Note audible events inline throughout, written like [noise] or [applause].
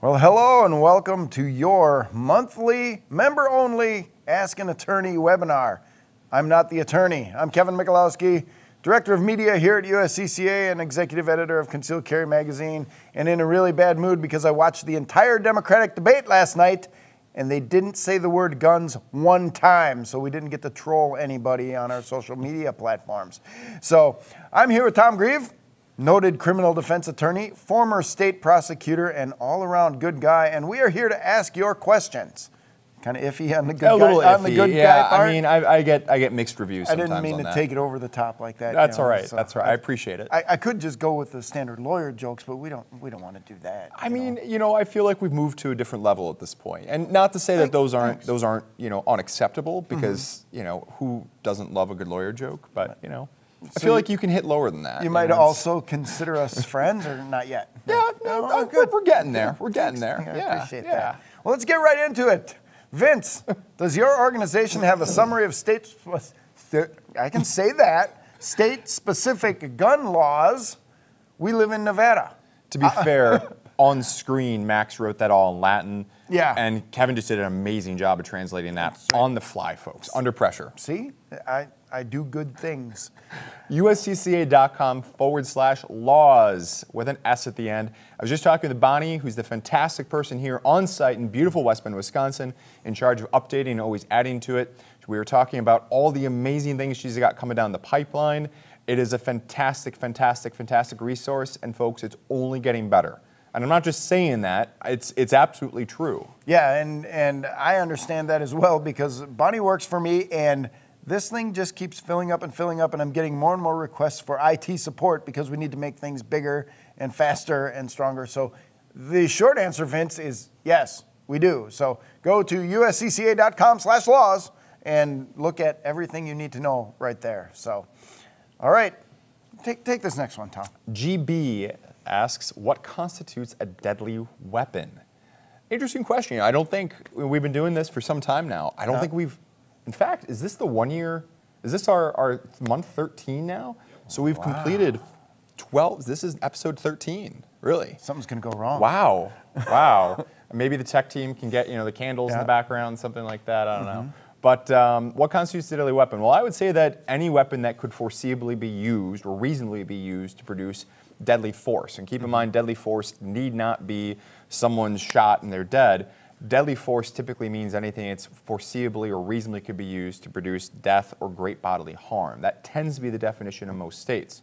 Well, hello and welcome to your monthly member only Ask an Attorney webinar. I'm not the attorney. I'm Kevin Michalowski, Director of Media here at USCCA and Executive Editor of Concealed Carry Magazine, and in a really bad mood because I watched the entire Democratic debate last night and they didn't say the word guns one time, so we didn't get to troll anybody on our social media platforms. So I'm here with Tom Grieve, noted criminal defense attorney, former state prosecutor, and all around good guy, and we are here to ask your questions. Kind of iffy on the good a guy, little on the iffy. good yeah, guy part. I mean, I, I get I get mixed reviews. I didn't mean to that. take it over the top like that. That's you know, all right. so That's all right. I appreciate it. I, I could just go with the standard lawyer jokes, but we don't we don't want to do that. I you know. mean, you know, I feel like we've moved to a different level at this point, and not to say that those aren't those aren't you know unacceptable Mm-hmm. because you know who doesn't love a good lawyer joke, but you know, I feel like you can hit lower than that. you might know, also consider us [laughs] friends, or not yet. Yeah, no, Oh, uh, good. we're getting there. We're getting there. I Yeah, appreciate yeah. that. Well, let's get right into it. Vince, does your organization have a summary of state? I can say that state-specific gun laws. We live in Nevada. To be [laughs] fair, on screen, Max wrote that all in Latin. Yeah. And Kevin just did an amazing job of translating that on the fly, folks, under pressure. See, I, I do good things. uscca.com forward slash laws with an S at the end. I was just talking with Bonnie, who's the fantastic person here on site in beautiful West Bend, Wisconsin, in charge of updating and always adding to it. We were talking about all the amazing things she's got coming down the pipeline. It is a fantastic, fantastic, fantastic resource, and folks, it's only getting better. And I'm not just saying that, it's, it's absolutely true. Yeah, and and I understand that as well because Bonnie works for me, and this thing just keeps filling up and filling up, and I'm getting more and more requests for IT support because we need to make things bigger and faster and stronger. So the short answer, Vince, is yes, we do. So go to uscca.com/laws and look at everything you need to know right there. So, all right, take take this next one, Tom. GB asks, what constitutes a deadly weapon? Interesting question. I don't think we've been doing this for some time now. I don't think we've, in fact, is this the one year, is this our, our month 13 now? So we've completed 12, this is episode 13, really. Something's gonna go wrong. Wow, wow. Maybe the tech team can get, you know, the candles in Yeah. Mm-hmm. the background, something like that, I don't know. But um, what constitutes a deadly weapon? Well, I would say that any weapon that could foreseeably be used or reasonably be used to produce deadly force. And keep Mm-hmm. in mind, deadly force need not be someone's shot and they're dead. Deadly force typically means anything that's foreseeably or reasonably could be used to produce death or great bodily harm. That tends to be the definition in most states.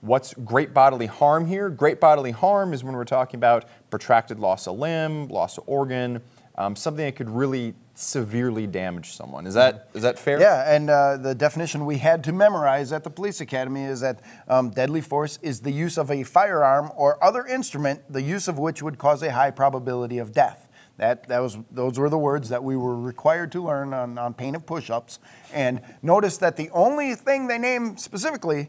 What's great bodily harm here? Great bodily harm is when we're talking about protracted loss of limb, loss of organ, um, something that could really severely damage someone. Is that is that fair? Yeah, and uh, the definition we had to memorize at the police academy is that um, deadly force is the use of a firearm or other instrument, the use of which would cause a high probability of death. That, that was, those were the words that we were required to learn on, on pain of push ups. And notice that the only thing they name specifically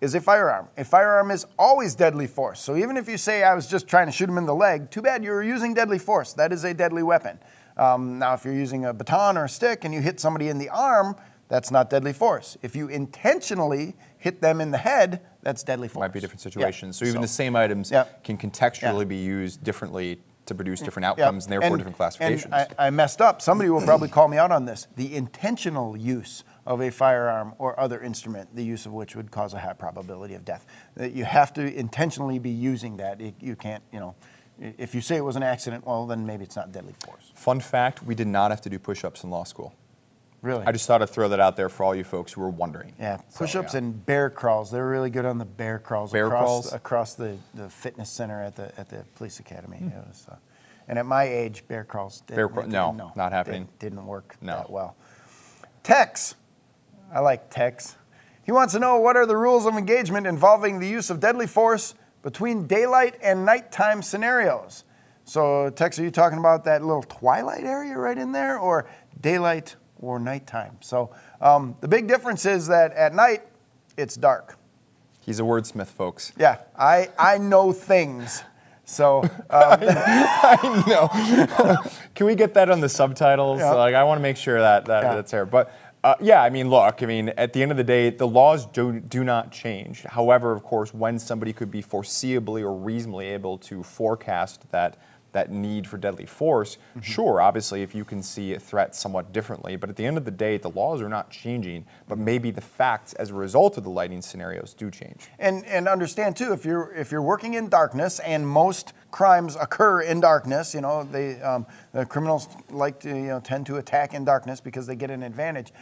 is a firearm. A firearm is always deadly force. So even if you say I was just trying to shoot him in the leg, too bad you were using deadly force. That is a deadly weapon. Um, now, if you're using a baton or a stick and you hit somebody in the arm, that's not deadly force. If you intentionally hit them in the head, that's deadly force. Might be different Yeah. situations. So even the same items Yeah. can contextually Yeah. be used differently to produce different Yeah, outcomes and therefore different classifications. And I, I messed up. Somebody will probably call me out on this. The intentional use of a firearm or other instrument, the use of which would cause a high probability of death. That you have to intentionally be using that. It- you can't, you know, if you say it was an accident, well, then maybe it's not deadly force. Fun fact: we did not have to do push-ups in law school. Really? I just thought I'd throw that out there for all you folks who were wondering. yeah, push-ups yeah. and bear crawls. They're really good on the bear crawls Bear across, crawls? across the, the fitness center at the at the police academy. Hmm. It was, uh, and at my age, bear crawls. Bear didn't- crawl- no, no, not happening. Didn't, didn't work No. that well. Tex, I like Tex. He wants to know what are the rules of engagement involving the use of deadly force between daylight and nighttime scenarios. So, Tex, are you talking about that little twilight area right in there, or daylight or nighttime? So, um, the big difference is that at night it's dark. He's a wordsmith, folks. Yeah, I I know things. So, [laughs] um, I know. [laughs] Can we get that on the subtitles? Yeah. Like, I want to make sure that, that Yeah. that's there. But uh, yeah, I mean, look, I mean, at the end of the day, the laws do, do not change. However, of course, when somebody could be foreseeably or reasonably able to forecast that that need for deadly force, Mm-hmm. sure, obviously, if you can see a threat somewhat differently, but at the end of the day, the laws are not changing, but maybe the facts as a result of the lighting scenarios do change. And and understand too, if you're if you're working in darkness, and most crimes occur in darkness, you know, they um, the criminals like to you know tend to attack in darkness because they get an advantage.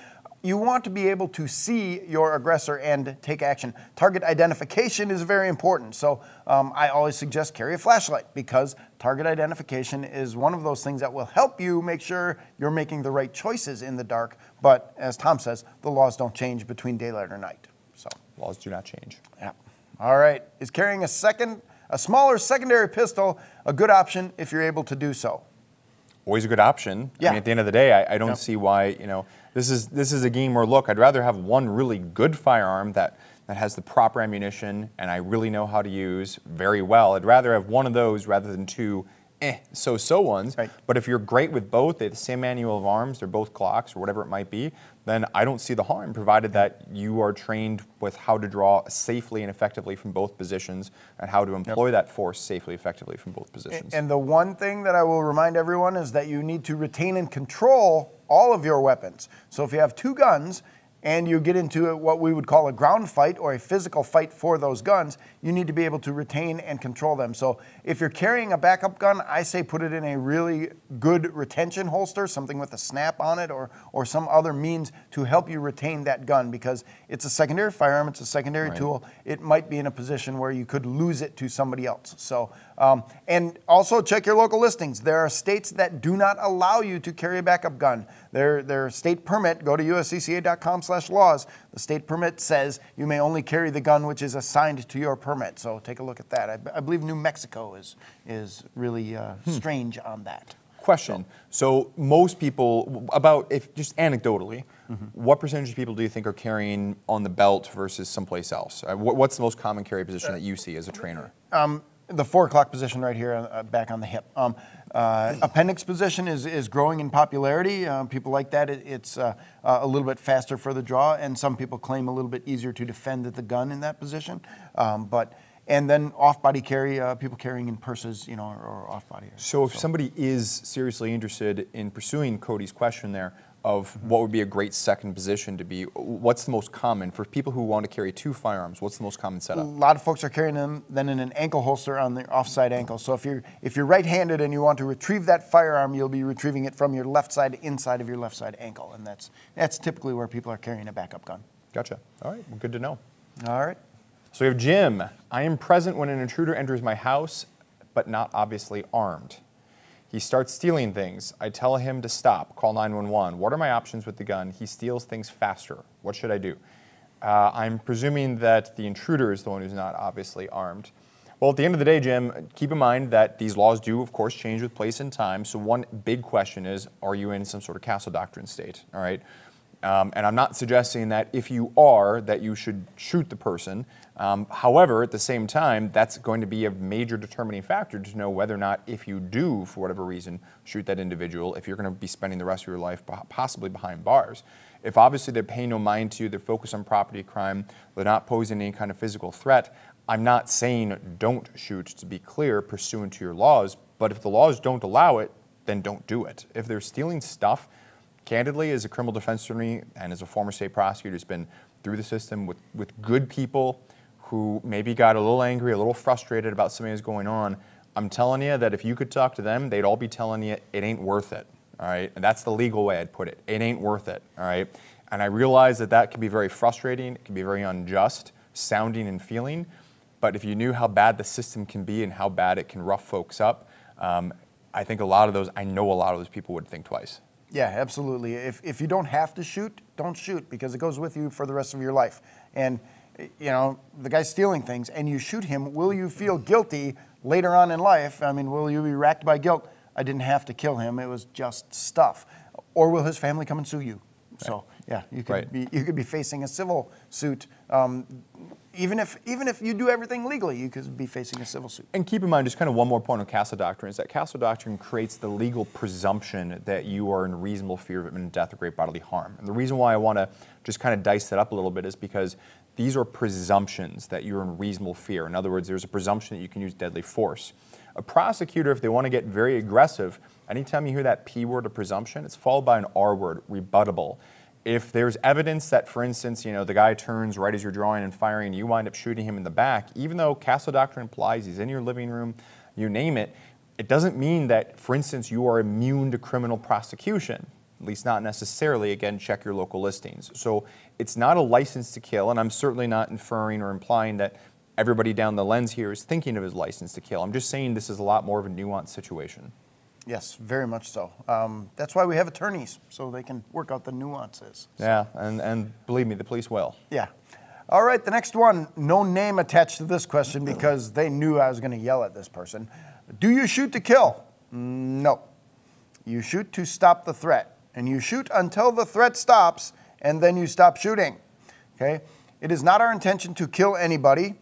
You want to be able to see your aggressor and take action. Target identification is very important. So um, I always suggest carry a flashlight because target identification is one of those things that will help you make sure you're making the right choices in the dark. But as Tom says, the laws don't change between daylight or night. So. Laws do not change. Yeah. All right. Is carrying a second, a smaller secondary pistol a good option if you're able to do so? Always a good option. Yeah. I mean, at the end of the day, I, I don't see why you know this is this is a game where look, I'd rather have one really good firearm that that has the proper ammunition and I really know how to use very well. I'd rather have one of those rather than two eh, so-so ones. Right. But if you're great with both, they have the same manual of arms, they're both Glocks or whatever it might be, then I don't see the harm, provided that you are trained with how to draw safely and effectively from both positions and how to employ that force safely, effectively from both positions. And the one thing that I will remind everyone is that you need to retain and control all of your weapons. So if you have two guns and you get into what we would call a ground fight or a physical fight for those guns, you need to be able to retain and control them. So if you're carrying a backup gun, I say put it in a really good retention holster, something with a snap on it or, or some other means to help you retain that gun because it's a secondary firearm, it's a secondary Right. tool. It might be in a position where you could lose it to somebody else. So, um, and also check your local listings. There are states that do not allow you to carry a backup gun. Their, their state permit, go to uscca.com slash laws. The state permit says you may only carry the gun which is assigned to your permit. So take a look at that. I, I believe New Mexico is, is really uh, strange on that. Question. So most people, about if just anecdotally, Mm-hmm. what percentage of people do you think are carrying on the belt versus someplace else? Uh, What's the most common carry position that you see as a trainer? Um, the four o'clock position right here, uh, back on the hip. Um, uh, appendix position is, is growing in popularity. Uh, people like that. It, it's uh, uh, a little bit faster for the draw, and some people claim a little bit easier to defend at the gun in that position. Um, but and then off-body carry, uh, people carrying in purses, you know, or, or off-body. So if somebody is seriously interested in pursuing Cody's question there of what would be a great second position to be, what's the most common for people who want to carry two firearms? What's the most common setup? A lot of folks are carrying them then in an ankle holster on the offside ankle. So if you're if you're right-handed and you want to retrieve that firearm, you'll be retrieving it from your left side inside of your left side ankle, and that's that's typically where people are carrying a backup gun. Gotcha. All right. Well, good to know. All right. So we have Jim. I am present when an intruder enters my house, but not obviously armed. He starts stealing things. I tell him to stop, call 911. What are my options with the gun? He steals things faster. What should I do? Uh, I'm presuming that the intruder is the one who's not obviously armed. Well, at the end of the day, Jim, keep in mind that these laws do, of course, change with place and time. So, one big question is are you in some sort of castle doctrine state? All right. Um, and I'm not suggesting that if you are, that you should shoot the person. Um, however, at the same time, that's going to be a major determining factor to know whether or not, if you do, for whatever reason, shoot that individual, if you're going to be spending the rest of your life possibly behind bars. If obviously they're paying no mind to you, they're focused on property crime, they're not posing any kind of physical threat, I'm not saying don't shoot, to be clear, pursuant to your laws, but if the laws don't allow it, then don't do it. If they're stealing stuff, candidly, as a criminal defense attorney and as a former state prosecutor who's been through the system with, with good people who maybe got a little angry, a little frustrated about something that's going on, I'm telling you that if you could talk to them, they'd all be telling you it ain't worth it. All right, and that's the legal way I'd put it. It ain't worth it. All right, and I realize that that can be very frustrating. It can be very unjust sounding and feeling. But if you knew how bad the system can be and how bad it can rough folks up, um, I think a lot of those, I know a lot of those people would think twice. Yeah, absolutely. If, if you don't have to shoot, don't shoot because it goes with you for the rest of your life. And, you know, the guy's stealing things and you shoot him, will you feel guilty later on in life? I mean, will you be racked by guilt? I didn't have to kill him, it was just stuff. Or will his family come and sue you? So, yeah, you could, Right. be, you could be facing a civil suit. Um, even if, even if you do everything legally, you could be facing a civil suit. And keep in mind, just kind of one more point on Castle Doctrine is that Castle Doctrine creates the legal presumption that you are in reasonable fear of imminent death or great bodily harm. And the reason why I want to just kind of dice that up a little bit is because these are presumptions that you're in reasonable fear. In other words, there's a presumption that you can use deadly force. A prosecutor, if they want to get very aggressive, anytime you hear that P word of presumption, it's followed by an R word, rebuttable. If there's evidence that, for instance, you know, the guy turns right as you're drawing and firing, you wind up shooting him in the back, even though Castle Doctrine implies he's in your living room, you name it, it doesn't mean that, for instance, you are immune to criminal prosecution. At least not necessarily. Again, check your local listings. So it's not a license to kill, and I'm certainly not inferring or implying that everybody down the lens here is thinking of his license to kill. I'm just saying this is a lot more of a nuanced situation. Yes, very much so. Um, that's why we have attorneys, so they can work out the nuances. Yeah, and, and believe me, the police will. Yeah. All right, the next one, no name attached to this question because they knew I was going to yell at this person. Do you shoot to kill? No. You shoot to stop the threat, and you shoot until the threat stops, and then you stop shooting. Okay? It is not our intention to kill anybody.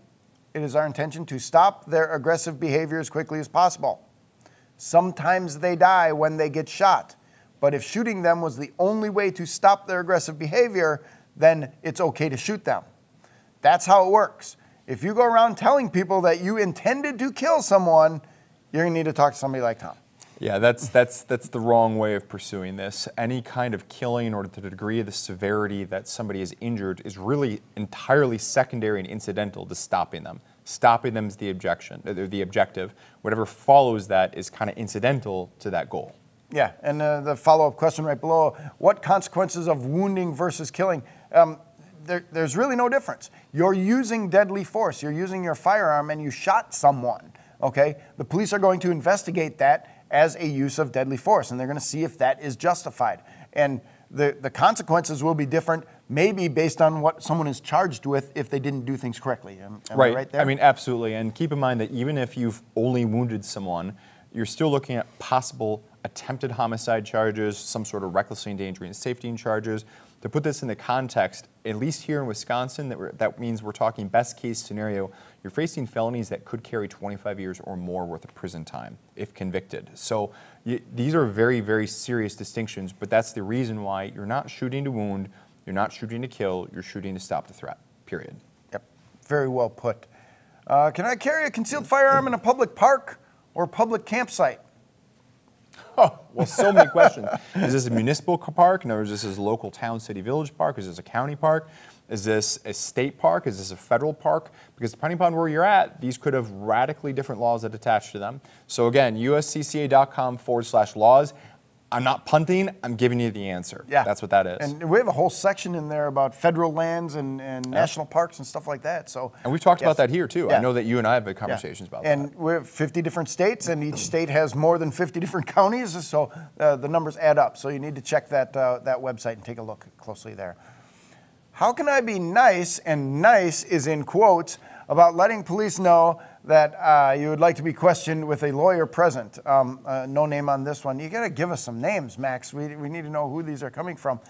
It is our intention to stop their aggressive behavior as quickly as possible. Sometimes they die when they get shot. But if shooting them was the only way to stop their aggressive behavior, then it's okay to shoot them. That's how it works. If you go around telling people that you intended to kill someone, you're going to need to talk to somebody like Tom. Yeah, that's that's that's the wrong way of pursuing this. Any kind of killing or the degree of the severity that somebody is injured is really entirely secondary and incidental to stopping them. Stopping them is the objection, uh, the objective. Whatever follows that is kind of incidental to that goal. Yeah, and uh, the follow-up question right below: What consequences of wounding versus killing? Um, there, there's really no difference. You're using deadly force. You're using your firearm, and you shot someone. Okay, the police are going to investigate that as a use of deadly force, and they're going to see if that is justified. And the, the consequences will be different, maybe based on what someone is charged with if they didn't do things correctly. Am, am right. I right there? I mean, absolutely. And keep in mind that even if you've only wounded someone, you're still looking at possible attempted homicide charges, some sort of recklessly endangering safety charges. To put this in the context, at least here in Wisconsin, that, that means we're talking best case scenario, you're facing felonies that could carry 25 years or more worth of prison time if convicted. So you, these are very, very serious distinctions, but that's the reason why you're not shooting to wound, you're not shooting to kill, you're shooting to stop the threat, period. Yep, very well put. Uh, can I carry a concealed firearm in a public park or public campsite? [laughs] Oh, well, so many questions. Is this a municipal park? No, is this a local town, city, village park? Is this a county park? Is this a state park? Is this a federal park? Because depending upon where you're at, these could have radically different laws that attach to them. So again, uscca.com forward slash laws. I'm not punting, I'm giving you the answer. Yeah. That's what that is. And we have a whole section in there about federal lands and, and national parks and stuff like that. So And we've talked yes. about that here too. Yeah. I know that you and I have had Yeah. conversations about and that. And we have 50 different states, and each state has more than 50 [laughs] different counties, so uh, the numbers add up. So you need to check that, uh, that website and take a look closely there. How can I be nice, and nice is in quotes, about letting police know that uh, you would like to be questioned with a lawyer present? Um, uh, no name on this one. You got to give us some names, Max. We, we need to know who these are coming from.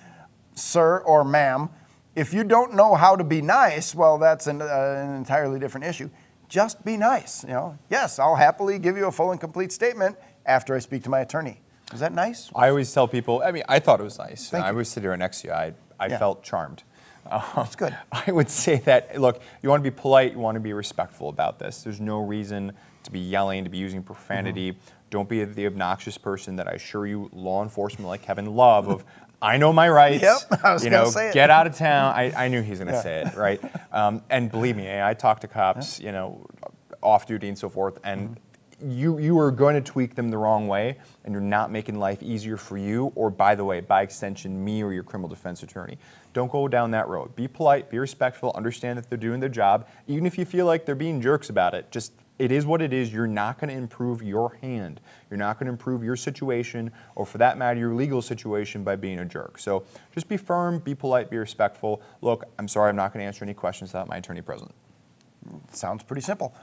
Sir or ma'am. If you don't know how to be nice, well, that's an, uh, an entirely different issue. Just be nice. You know, yes, I'll happily give you a full and complete statement after I speak to my attorney. Is that nice? I always tell people, I mean, I thought it was nice. Thank I you. was sitting right next to you. I, I Yeah. felt charmed. Um, That's good. [laughs] I would say that, look, you want to be polite, you want to be respectful about this. There's no reason to be yelling, to be using profanity. Mm-hmm. Don't be the obnoxious person that I assure you law enforcement like Kevin love of, I know my rights. Yep, I was you know, say it. get out of town. I, I knew he was going to Yeah. say it, right? Um, and believe me, I talk to cops, you know, off duty and so forth, and Mm-hmm. You you are going to tweak them the wrong way, and you're not making life easier for you, or by the way, by extension, me or your criminal defense attorney. Don't go down that road. Be polite, be respectful, understand that they're doing their job, even if you feel like they're being jerks about it. Just it is what it is. You're not going to improve your hand. You're not going to improve your situation, or for that matter, your legal situation by being a jerk. So just be firm, be polite, be respectful. Look, I'm sorry, I'm not going to answer any questions without my attorney present. Sounds pretty simple.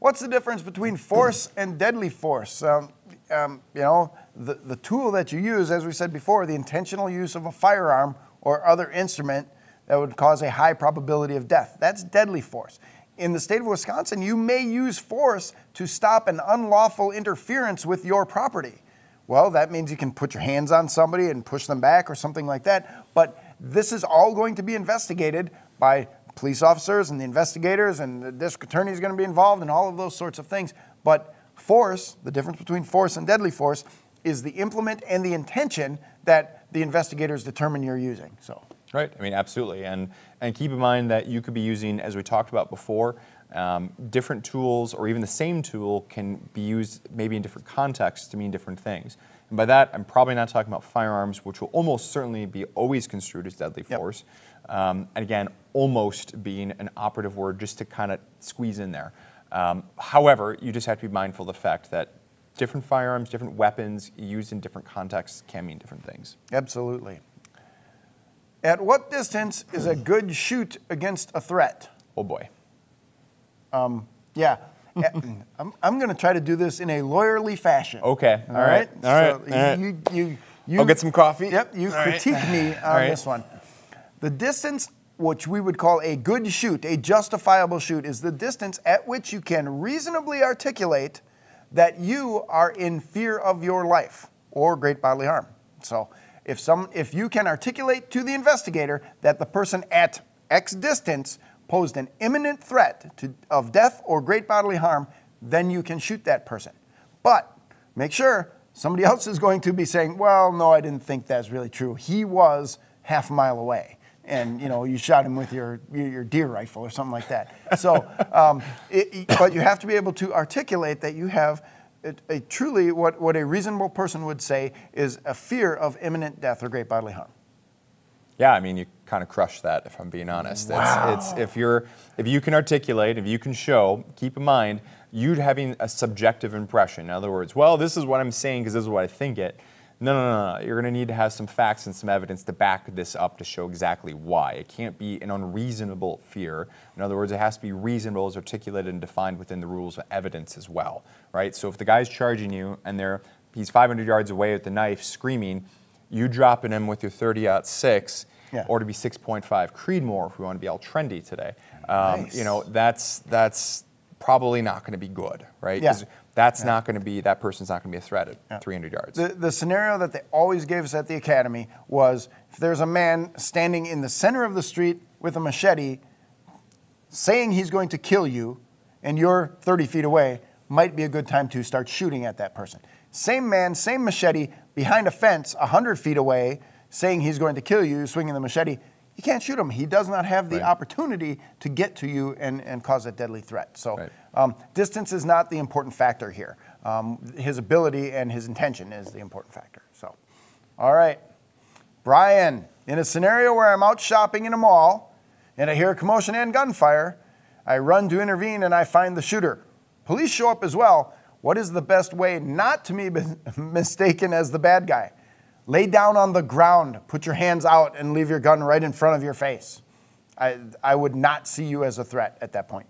What's the difference between force and deadly force? Um, um, you know, the, the tool that you use, as we said before, the intentional use of a firearm or other instrument that would cause a high probability of death. That's deadly force. In the state of Wisconsin, you may use force to stop an unlawful interference with your property. Well, that means you can put your hands on somebody and push them back or something like that. But this is all going to be investigated by police officers and the investigators, and the district attorney is going to be involved in all of those sorts of things. But Force, the difference between force and deadly force, is the implement and the intention that the investigators determine you're using. So, Right. I mean, absolutely. And and keep in mind that you could be using, as we talked about before, um, different tools or even the same tool can be used maybe in different contexts to mean different things. And by that, I'm probably not talking about firearms, which will almost certainly be always construed as deadly Yep. force. Um, and again, almost being an operative word just to kind of squeeze in there. Um, however, you just have to be mindful of the fact that different firearms, different weapons used in different contexts can mean different things. absolutely. At what distance is a good shoot against a threat? Oh boy. Yeah. Yeah, I'm, I'm going to try to do this in a lawyerly fashion. Okay. All right. All right. So All right. You, you, you, I'll get some coffee. Yep. You All right. critique me [laughs] on right. this one. The distance, which we would call a good shoot, a justifiable shoot, is the distance at which you can reasonably articulate that you are in fear of your life or great bodily harm. So, if some, if you can articulate to the investigator that the person at X distance posed an imminent threat to, of death or great bodily harm, then you can shoot that person. But make sure somebody else is going to be saying, "Well, no, I didn't think that's really true. He was half a mile away." And you know, you shot him with your your deer rifle or something like that. So, um, [laughs] it, but you have to be able to articulate that you have a, a truly what, what a reasonable person would say is a fear of imminent death or great bodily harm. Yeah, I mean, you kind of crush that if I'm being honest. It's, it's if you're if you can articulate, if you can show, keep in mind, you having a subjective impression. In other words, well, this is what I'm saying because this is what I think it. No, no, no, no. You're going to need to have some facts and some evidence to back this up to show exactly why. It can't be an unreasonable fear. In other words, it has to be reasonable, as articulated and defined within the rules of evidence as well, right? So if the guy's charging you and they're he's 500 yards away with the knife, screaming, you dropping him with your 30 aught six, Yeah. or to be 6.5 Creedmoor if we want to be all trendy today. Um, Nice. You know, that's that's probably not going to be good, right? Yeah. That's not going to be that person's not going to be a threat at 300 yards. The, the scenario that they always gave us at the academy was if there's a man standing in the center of the street with a machete saying he's going to kill you and you're 30 feet away, might be a good time to start shooting at that person. Same man, same machete behind a fence 100 feet away saying he's going to kill you, swinging the machete. You can't shoot him. He does not have the Right. opportunity to get to you and, and cause a deadly threat. So, Right. Um, distance is not the important factor here. Um, his ability and his intention is the important factor. So, all right. Brian, in a scenario where I'm out shopping in a mall and I hear commotion and gunfire, I run to intervene and I find the shooter. Police show up as well. What is the best way not to be [laughs] mistaken as the bad guy? Lay down on the ground, put your hands out, and leave your gun right in front of your face. I, I would not see you as a threat at that point.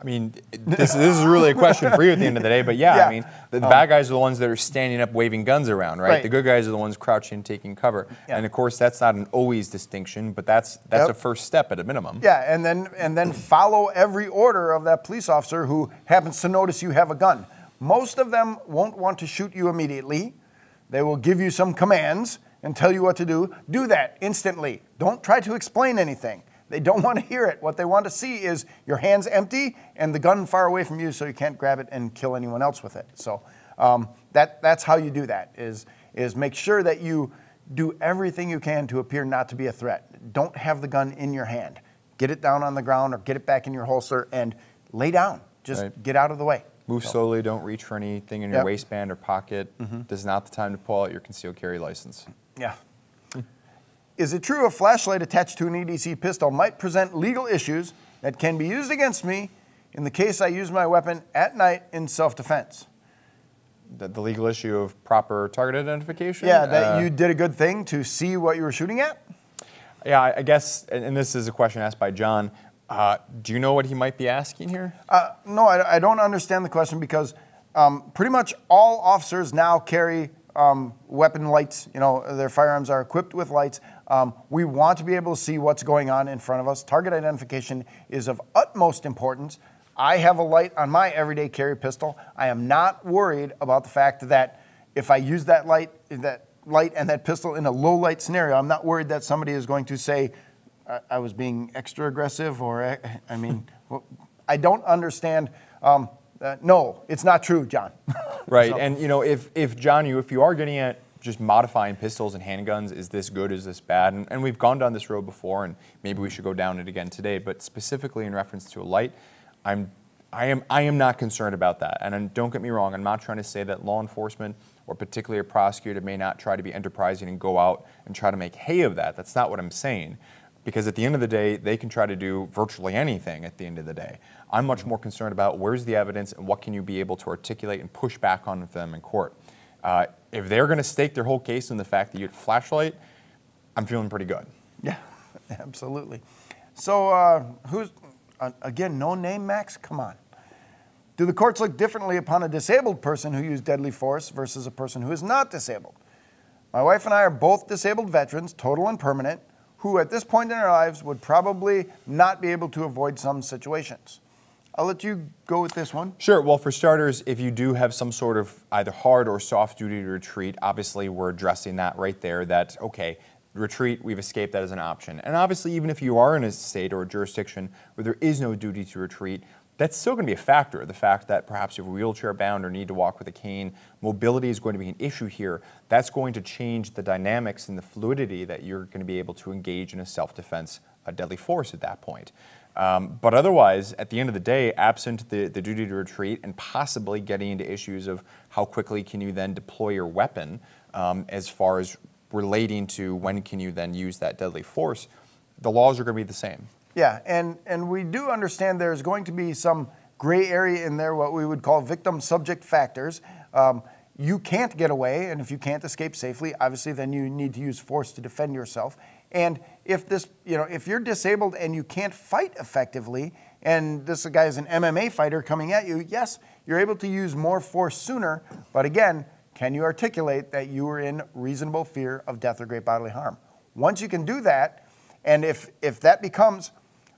I mean, this, this is really a question for you at the end of the day, but yeah, [laughs] Yeah. I mean, the, the bad guys are the ones that are standing up waving guns around, right? Right. The good guys are the ones crouching and taking cover. Yeah. And of course, that's not an always distinction, but that's that's Yep. a first step at a minimum. Yeah, and then and then follow every order of that police officer who happens to notice you have a gun. Most of them won't want to shoot you immediately. They will give you some commands and tell you what to do. Do that instantly. Don't try to explain anything. They don't want to hear it. What they want to see is your hands empty and the gun far away from you so you can't grab it and kill anyone else with it. So um, that, that's how you do that, is, is make sure that you do everything you can to appear not to be a threat. Don't have the gun in your hand. Get it down on the ground or get it back in your holster and lay down. Just Right. get out of the way. Move slowly. Don't reach for anything in your Yep. waistband or pocket. This is not the time to pull out your concealed carry license. Yeah. Is it true a flashlight attached to an EDC pistol might present legal issues that can be used against me in the case I use my weapon at night in self defense? The, the legal issue of proper target identification. Yeah, that Uh, you did a good thing to see what you were shooting at? Yeah, I I guess, and and this is a question asked by John. Uh, do you know what he might be asking here? Uh, no, I, I don't understand the question because um, pretty much all officers now carry um, weapon lights. You know, their firearms are equipped with lights. Um, we want to be able to see what's going on in front of us. Target identification is of utmost importance. I have a light on my everyday carry pistol. I am not worried about the fact that if I use that light, that light and that pistol in a low light scenario, I'm not worried that somebody is going to say, I, I was being extra aggressive, or I, mean, [laughs] I don't understand. Um, Uh, no, it's not true, John. [laughs] Right, So- and you know, if if John, you if you are getting at just modifying pistols and handguns, is this good? Is this bad? And, and we've gone down this road before, and maybe we should go down it again today. But specifically in reference to a light, I'm I am I am not concerned about that. And don't get me wrong, I'm not trying to say that law enforcement or particularly a prosecutor may not try to be enterprising and go out and try to make hay of that. That's not what I'm saying. Because at the end of the day, they can try to do virtually anything at the end of the day. I'm much more concerned about where's the evidence and what can you be able to articulate and push back on them in court. Uh, if they're going to stake their whole case on the fact that you had a flashlight, I'm feeling pretty good. Yeah, [laughs] absolutely. So, uh, who's, uh, again, no name, Max? Come on. Do the courts look differently upon a disabled person who used deadly force versus a person who is not disabled? My wife and I are both disabled veterans, total and permanent, who at this point in our lives would probably not be able to avoid some situations. I'll let you go with this one. Sure. Well, for starters, if you do have some sort of either hard or soft duty to retreat, obviously we're addressing that right there. That, okay, retreat, we've escaped that as an option. And obviously, even if you are in a state or a jurisdiction where there is no duty to retreat, that's still going to be a factor. The fact that perhaps you're wheelchair bound or need to walk with a cane, mobility is going to be an issue here. That's going to change the dynamics and the fluidity that you're going to be able to engage in a self defense, a deadly force at that point. Um, but otherwise, at the end of the day, absent the, the duty to retreat and possibly getting into issues of how quickly can you then deploy your weapon um, as far as relating to when can you then use that deadly force, the laws are going to be the same. Yeah, and, and we do understand there's going to be some gray area in there, what we would call victim subject factors. Um, you can't get away, and if you can't escape safely, obviously then you need to use force to defend yourself. And if this, you know, if you're disabled and you can't fight effectively, and this guy is an MMA fighter coming at you, yes, you're able to use more force sooner, but again, can you articulate that you are in reasonable fear of death or great bodily harm? Once you can do that, and if, if that becomes,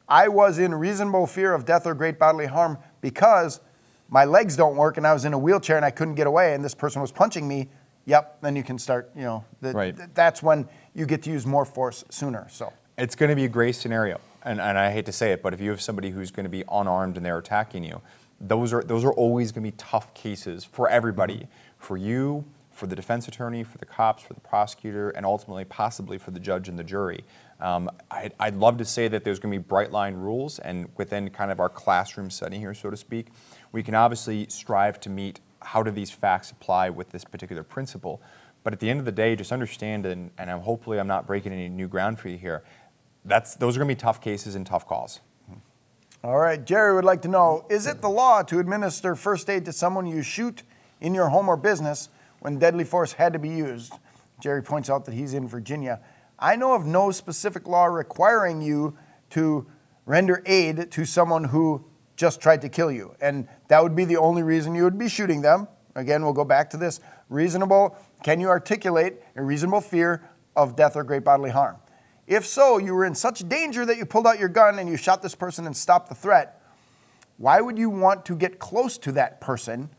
I was in reasonable fear of death or great bodily harm because my legs don't work and I was in a wheelchair and I couldn't get away and this person was punching me, yep, then you can start, you know, the, Right. th- that's when you get to use more force sooner. So, It's going to be a gray scenario, and, and I hate to say it, but if you have somebody who's going to be unarmed and they're attacking you, those are those are always going to be tough cases for everybody, for you, for the defense attorney, for the cops, for the prosecutor, and ultimately possibly for the judge and the jury. Um, I'd, I'd love to say that there's going to be bright line rules, and within kind of our classroom setting here, so to speak, we can obviously strive to meet how do these facts apply with this particular principle. But at the end of the day, just understand, and, and I'm, hopefully I'm not breaking any new ground for you here. That's those are going to be tough cases and tough calls. all right, Jerry would like to know Is it the law to administer first aid to someone you shoot in your home or business when deadly force had to be used? Jerry points out that he's in Virginia. I know of no specific law requiring you to render aid to someone who just tried to kill you. And that would be the only reason you would be shooting them. Again, we'll go back to this. Reasonable, can you articulate a reasonable fear of death or great bodily harm? If so, you were in such danger that you pulled out your gun and you shot this person and stopped the threat. Why would you want to get close to that person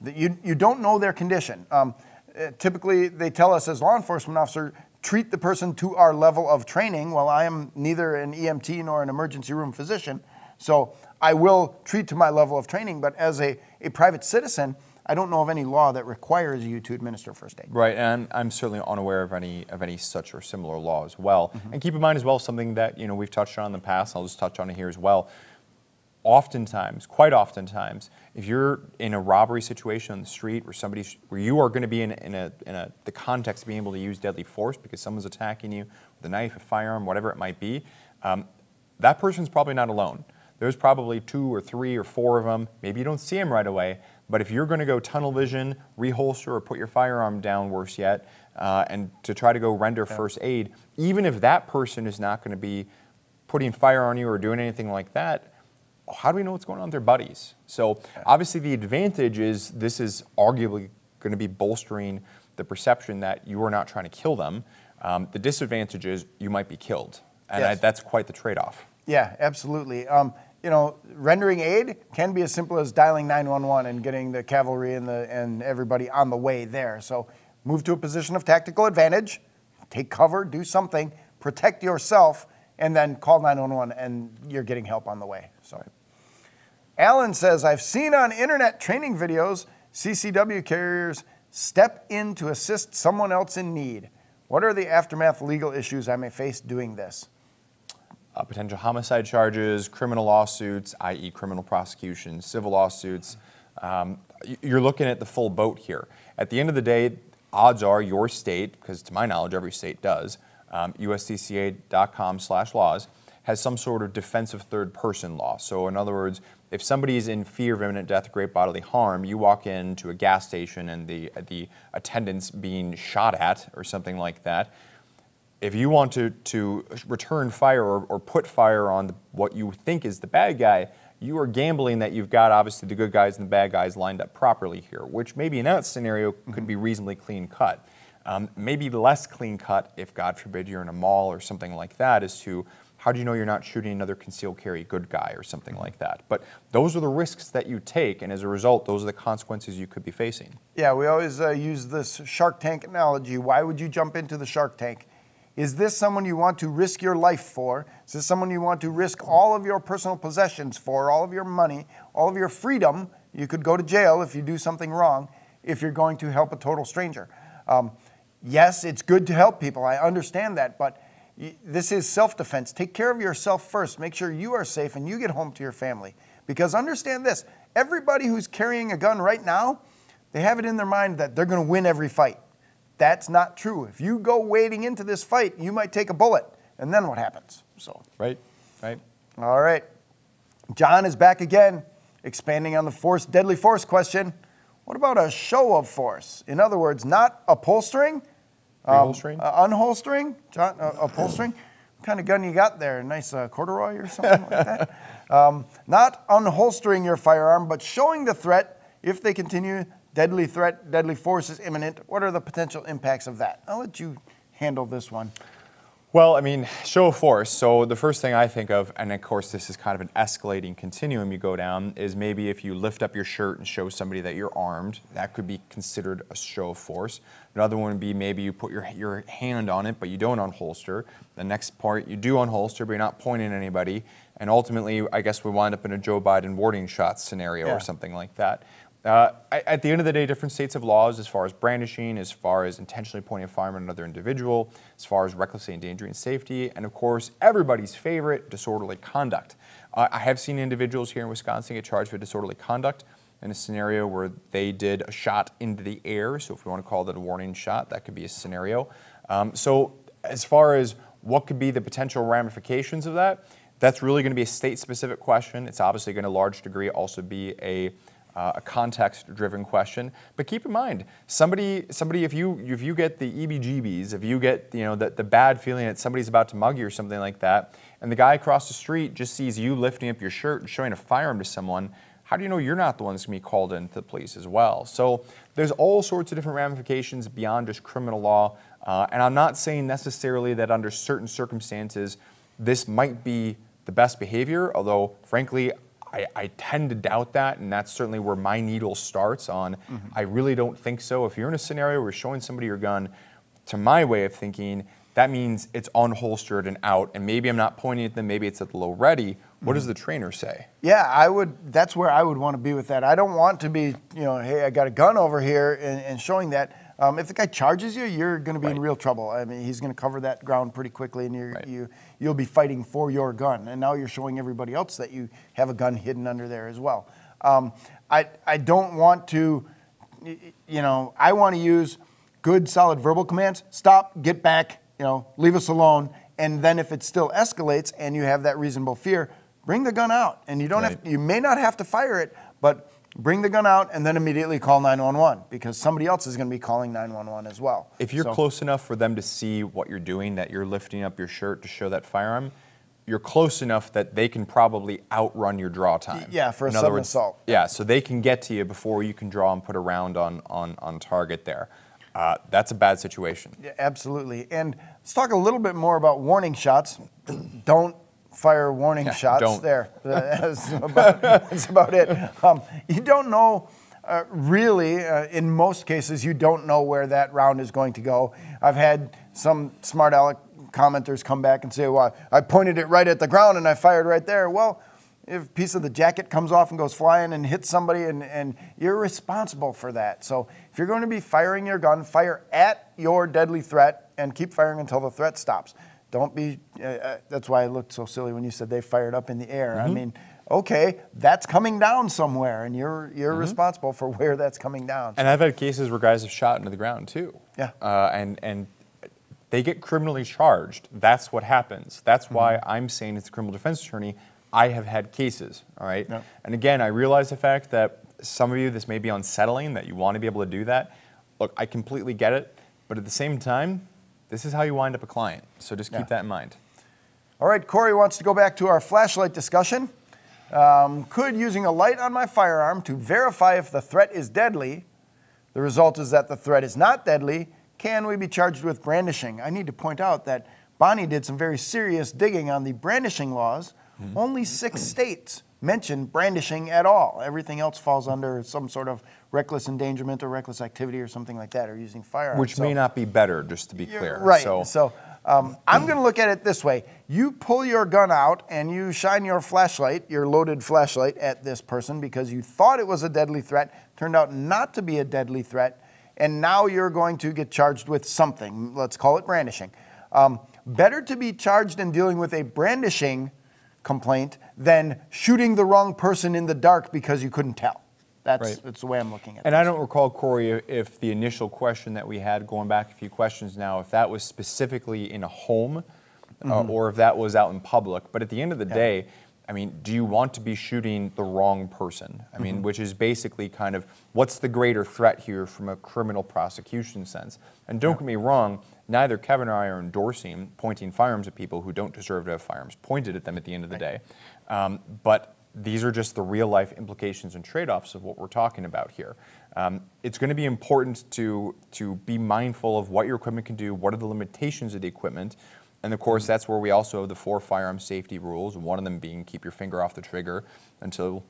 that you, you don't know their condition? Um, uh, typically, they tell us as law enforcement officer, treat the person to our level of training. Well, I am neither an EMT nor an emergency room physician, so I will treat to my level of training. But as a, a private citizen, I don't know of any law that requires you to administer first aid. Right, and I'm, certainly unaware of any of any such or similar law as well. Mm-hmm. And keep in mind as well something that you know we've touched on in the past. I'll just touch on it here as well. Oftentimes, quite oftentimes, if you're in a robbery situation on the street where somebody where you are going to be in, in a in a the context of being able to use deadly force because someone's attacking you with a knife, a firearm, whatever it might be, um, that person's probably not alone. There's probably two or three or four of them. Maybe you don't see them right away, but if you're going to go tunnel vision, reholster, or put your firearm down, worse yet, uh, and to try to go render first aid, even if that person is not going to be putting fire on you or doing anything like that, how do we know what's going on with their buddies? So obviously, the advantage is this is arguably going to be bolstering the perception that you are not trying to kill them. Um, the disadvantage is you might be killed, and I, that's quite the trade-off. Yeah, absolutely. Um, you know, rendering aid can be as simple as dialing 911 and getting the cavalry and the and everybody on the way there. So move to a position of tactical advantage, take cover, do something, protect yourself, and then call 911 and you're getting help on the way. So Alan says, I've seen on internet training videos CCW carriers step in to assist someone else in need. What are the aftermath legal issues I may face doing this? uh, potential homicide charges, criminal lawsuits, i.e., criminal prosecution, civil lawsuits. Um, you're looking at the full boat here. At the end of the day, odds are your state, because to my knowledge, every state does, um, USCCA.com/laws has some sort of defensive third person law. So, in other words, if somebody is in fear of imminent death or great bodily harm, you walk into a gas station and the the attendant's being shot at or something like that if you want to, to return fire or, or put fire on the, what you think is the bad guy, you are gambling that you've got obviously the good guys and the bad guys lined up properly here, which maybe in that scenario could be reasonably clean cut. Um, maybe less clean cut if, God forbid, you're in a mall or something like that, as to how do you know you're not shooting another concealed carry good guy or something like that. But those are the risks that you take, and as a result, those are the consequences you could be facing. Yeah, we always uh, use this Shark Tank analogy. Why would you jump into the Shark Tank? Is this someone you want to risk your life for? Is this someone you want to risk all of your personal possessions for, all of your money, all of your freedom? You could go to jail if you do something wrong if you're going to help a total stranger. Um, yes, it's good to help people. I understand that, but this is self defense. Take care of yourself first. Make sure you are safe and you get home to your family. Because understand this everybody who's carrying a gun right now, they have it in their mind that they're going to win every fight. That's not true. If you go wading into this fight, you might take a bullet, and then what happens? So, Right? Right? all right. John is back again, expanding on the force, deadly force question. What about a show of force? In other words, not upholstering, Reholstering? uh, unholstering, John, uh, upholstering. What kind of gun you got there? Nice uh, corduroy or something like that? [laughs] Um, not unholstering your firearm, but showing the threat if they continue. Deadly threat, deadly force is imminent. What are the potential impacts of that? I'll let you handle this one. Well, I mean, show of force. So the first thing I think of, and of course this is kind of an escalating continuum you go down, is maybe if you lift up your shirt and show somebody that you're armed, that could be considered a show of force. Another one would be maybe you put your, your hand on it, but you don't unholster. The next part, you do unholster, but you're not pointing at anybody. And ultimately, I guess we wind up in a Joe Biden warning shot scenario Yeah. or something like that. Uh, at the end of the day, different states have laws as far as brandishing, as far as intentionally pointing a firearm at another individual, as far as recklessly endangering safety, and of course, everybody's favorite, disorderly conduct. Uh, I have seen individuals here in Wisconsin get charged with disorderly conduct in a scenario where they did a shot into the air. So, if we want to call that a warning shot, that could be a scenario. Um, so, as far as what could be the potential ramifications of that, that's really going to be a state specific question. It's obviously going to, a large degree, also be a uh, a context-driven question. But keep in mind, somebody, somebody, if you if you get the EBGBs, if you get you know the, the bad feeling that somebody's about to mug you or something like that, and the guy across the street just sees you lifting up your shirt and showing a firearm to someone, how do you know you're not the one that's going to be called into the police as well? So there's all sorts of different ramifications beyond just criminal law. Uh, and I'm not saying necessarily that under certain circumstances this might be the best behavior, although frankly, I, I tend to doubt that, and that's certainly where my needle starts on. Mm-hmm. I really don't think so. If you're in a scenario where you're showing somebody your gun, to my way of thinking, that means it's unholstered and out, and maybe I'm not pointing at them, maybe it's at the low ready. What does mm-hmm. the trainer say? Yeah, I would. That's where I would want to be with that. I don't want to be, you know, hey, I got a gun over here and, and showing that. Um, if the guy charges you, you're going to be in real trouble. I mean, he's going to cover that ground pretty quickly, and you're, Right. you you'll be fighting for your gun. And now you're showing everybody else that you have a gun hidden under there as well. Um, I I don't want to, you know, I want to use good, solid verbal commands. Stop, get back, you know, leave us alone. And then if it still escalates and you have that reasonable fear, bring the gun out. And you don't have, you may not have to fire it, but bring the gun out and then immediately call 911 because somebody else is going to be calling 911 as well. If you're So- close enough for them to see what you're doing, that you're lifting up your shirt to show that firearm, you're close enough that they can probably outrun your draw time. yeah, for a In sudden words, assault. Yeah, so they can get to you before you can draw and put a round on, on, on target there. Uh, that's a bad situation. Yeah, absolutely. And let's talk a little bit more about warning shots. [clears throat] don't fire warning shots don't. there. [laughs] That's about, that's about it. Um, you don't know, uh, really, uh, in most cases, you don't know where that round is going to go. I've had some smart aleck commenters come back and say, well, I pointed it right at the ground and I fired right there. Well, if a piece of the jacket comes off and goes flying and hits somebody, and, and you're responsible for that. So if you're going to be firing your gun, fire at your deadly threat and keep firing until the threat stops. Don't be, uh, uh, that's why I looked so silly when you said they fired up in the air. I mean, okay, that's coming down somewhere, and you're, you're responsible for [laughs] where that's coming down. And I've had cases where guys have shot into the ground too. Yeah. Uh, and and they get criminally charged. That's what happens. That's why I'm saying as a criminal defense attorney, I have had cases. All right. Yeah. And again, I realize the fact that some of you this may be unsettling that you want to be able to do that. Look, I completely get it, but at the same time, this is how you wind up a client. So just keep Yeah. that in mind. All right, Corey wants to go back to our flashlight discussion. Um, could using a light on my firearm to verify if the threat is deadly, the result is that the threat is not deadly, can we be charged with brandishing? I need to point out that Bonnie did some very serious digging on the brandishing laws. Only six states mention brandishing at all. Everything else falls under some sort of reckless endangerment or reckless activity or something like that, or using firearms. Which So- may not be better, just to be clear. Right. So, So, um, I'm going to look at it this way: you pull your gun out and you shine your flashlight, your loaded flashlight, at this person because you thought it was a deadly threat. Turned out not to be a deadly threat, and now you're going to get charged with something. Let's call it brandishing. Um, better to be charged in dealing with a brandishing complaint than shooting the wrong person in the dark because you couldn't tell. That's, Right. that's the way I'm looking at it. And I don't recall, Corey, if the initial question that we had, going back a few questions now, if that was specifically in a home uh, or if that was out in public. But at the end of the day, I mean, do you want to be shooting the wrong person? I mean, which is basically kind of what's the greater threat here from a criminal prosecution sense? And don't get me wrong, neither Kevin or I are endorsing pointing firearms at people who don't deserve to have firearms pointed at them at the end of the day. Um, but these are just the real life implications and trade offs of what we're talking about here. Um, it's going to be important to, to be mindful of what your equipment can do, what are the limitations of the equipment. And of course, that's where we also have the four firearm safety rules, one of them being keep your finger off the trigger until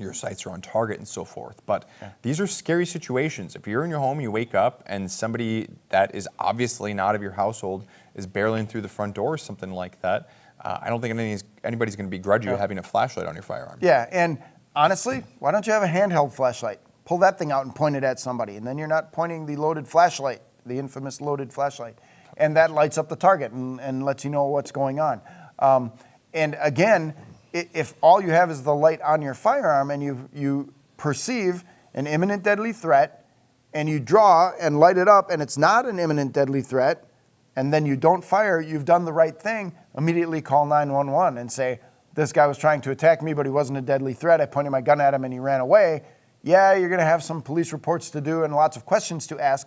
your sights are on target and so forth. But these are scary situations. If you're in your home, you wake up, and somebody that is obviously not of your household is barreling through the front door or something like that, uh, I don't think anybody's, anybody's going to begrudge you Yeah. having a flashlight on your firearm. Yeah, and honestly, why don't you have a handheld flashlight? Pull that thing out and point it at somebody, and then you're not pointing the loaded flashlight, the infamous loaded flashlight, and that lights up the target and, and lets you know what's going on. Um, and again, if all you have is the light on your firearm and you you perceive an imminent deadly threat, and you draw and light it up, and it's not an imminent deadly threat, and then you don't fire, you've done the right thing. Immediately call 911 and say, This guy was trying to attack me, but he wasn't a deadly threat. I pointed my gun at him and he ran away. Yeah, you're going to have some police reports to do and lots of questions to ask.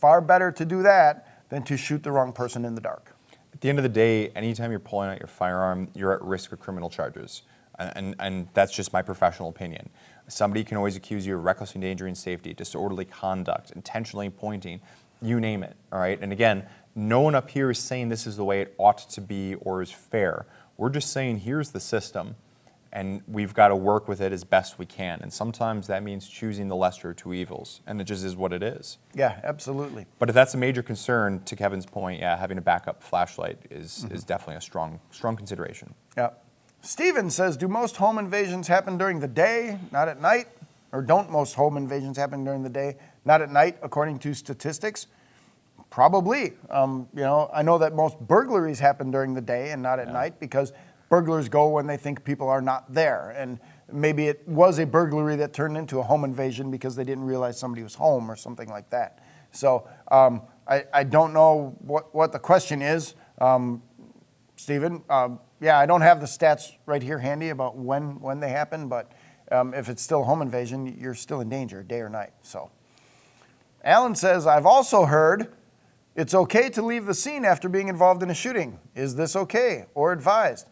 Far better to do that than to shoot the wrong person in the dark. At the end of the day, anytime you're pulling out your firearm, you're at risk of criminal charges. And, and, that's just my professional opinion. Somebody can always accuse you of reckless endangering safety, disorderly conduct, intentionally pointing, you name it. All right. And again, no one up here is saying this is the way it ought to be or is fair. We're just saying here's the system, and we've got to work with it as best we can. And sometimes that means choosing the lesser of two evils, and it just is what it is. Yeah, absolutely. But if that's a major concern, to Kevin's point, yeah, having a backup flashlight is, mm-hmm. is definitely a strong, strong consideration. Yeah. Steven says, do most home invasions happen during the day, not at night? Or don't most home invasions happen during the day, not at night, according to statistics? Probably. Um, you know, I know that most burglaries happen during the day and not at night because burglars go when they think people are not there. And maybe it was a burglary that turned into a home invasion because they didn't realize somebody was home or something like that. So um, I, I don't know what, what the question is. Um, Stephen, um, yeah, I don't have the stats right here handy about when when they happen, but um, if it's still home invasion, you're still in danger, day or night. So, Alan says, I've also heard it's okay to leave the scene after being involved in a shooting. Is this okay or advised?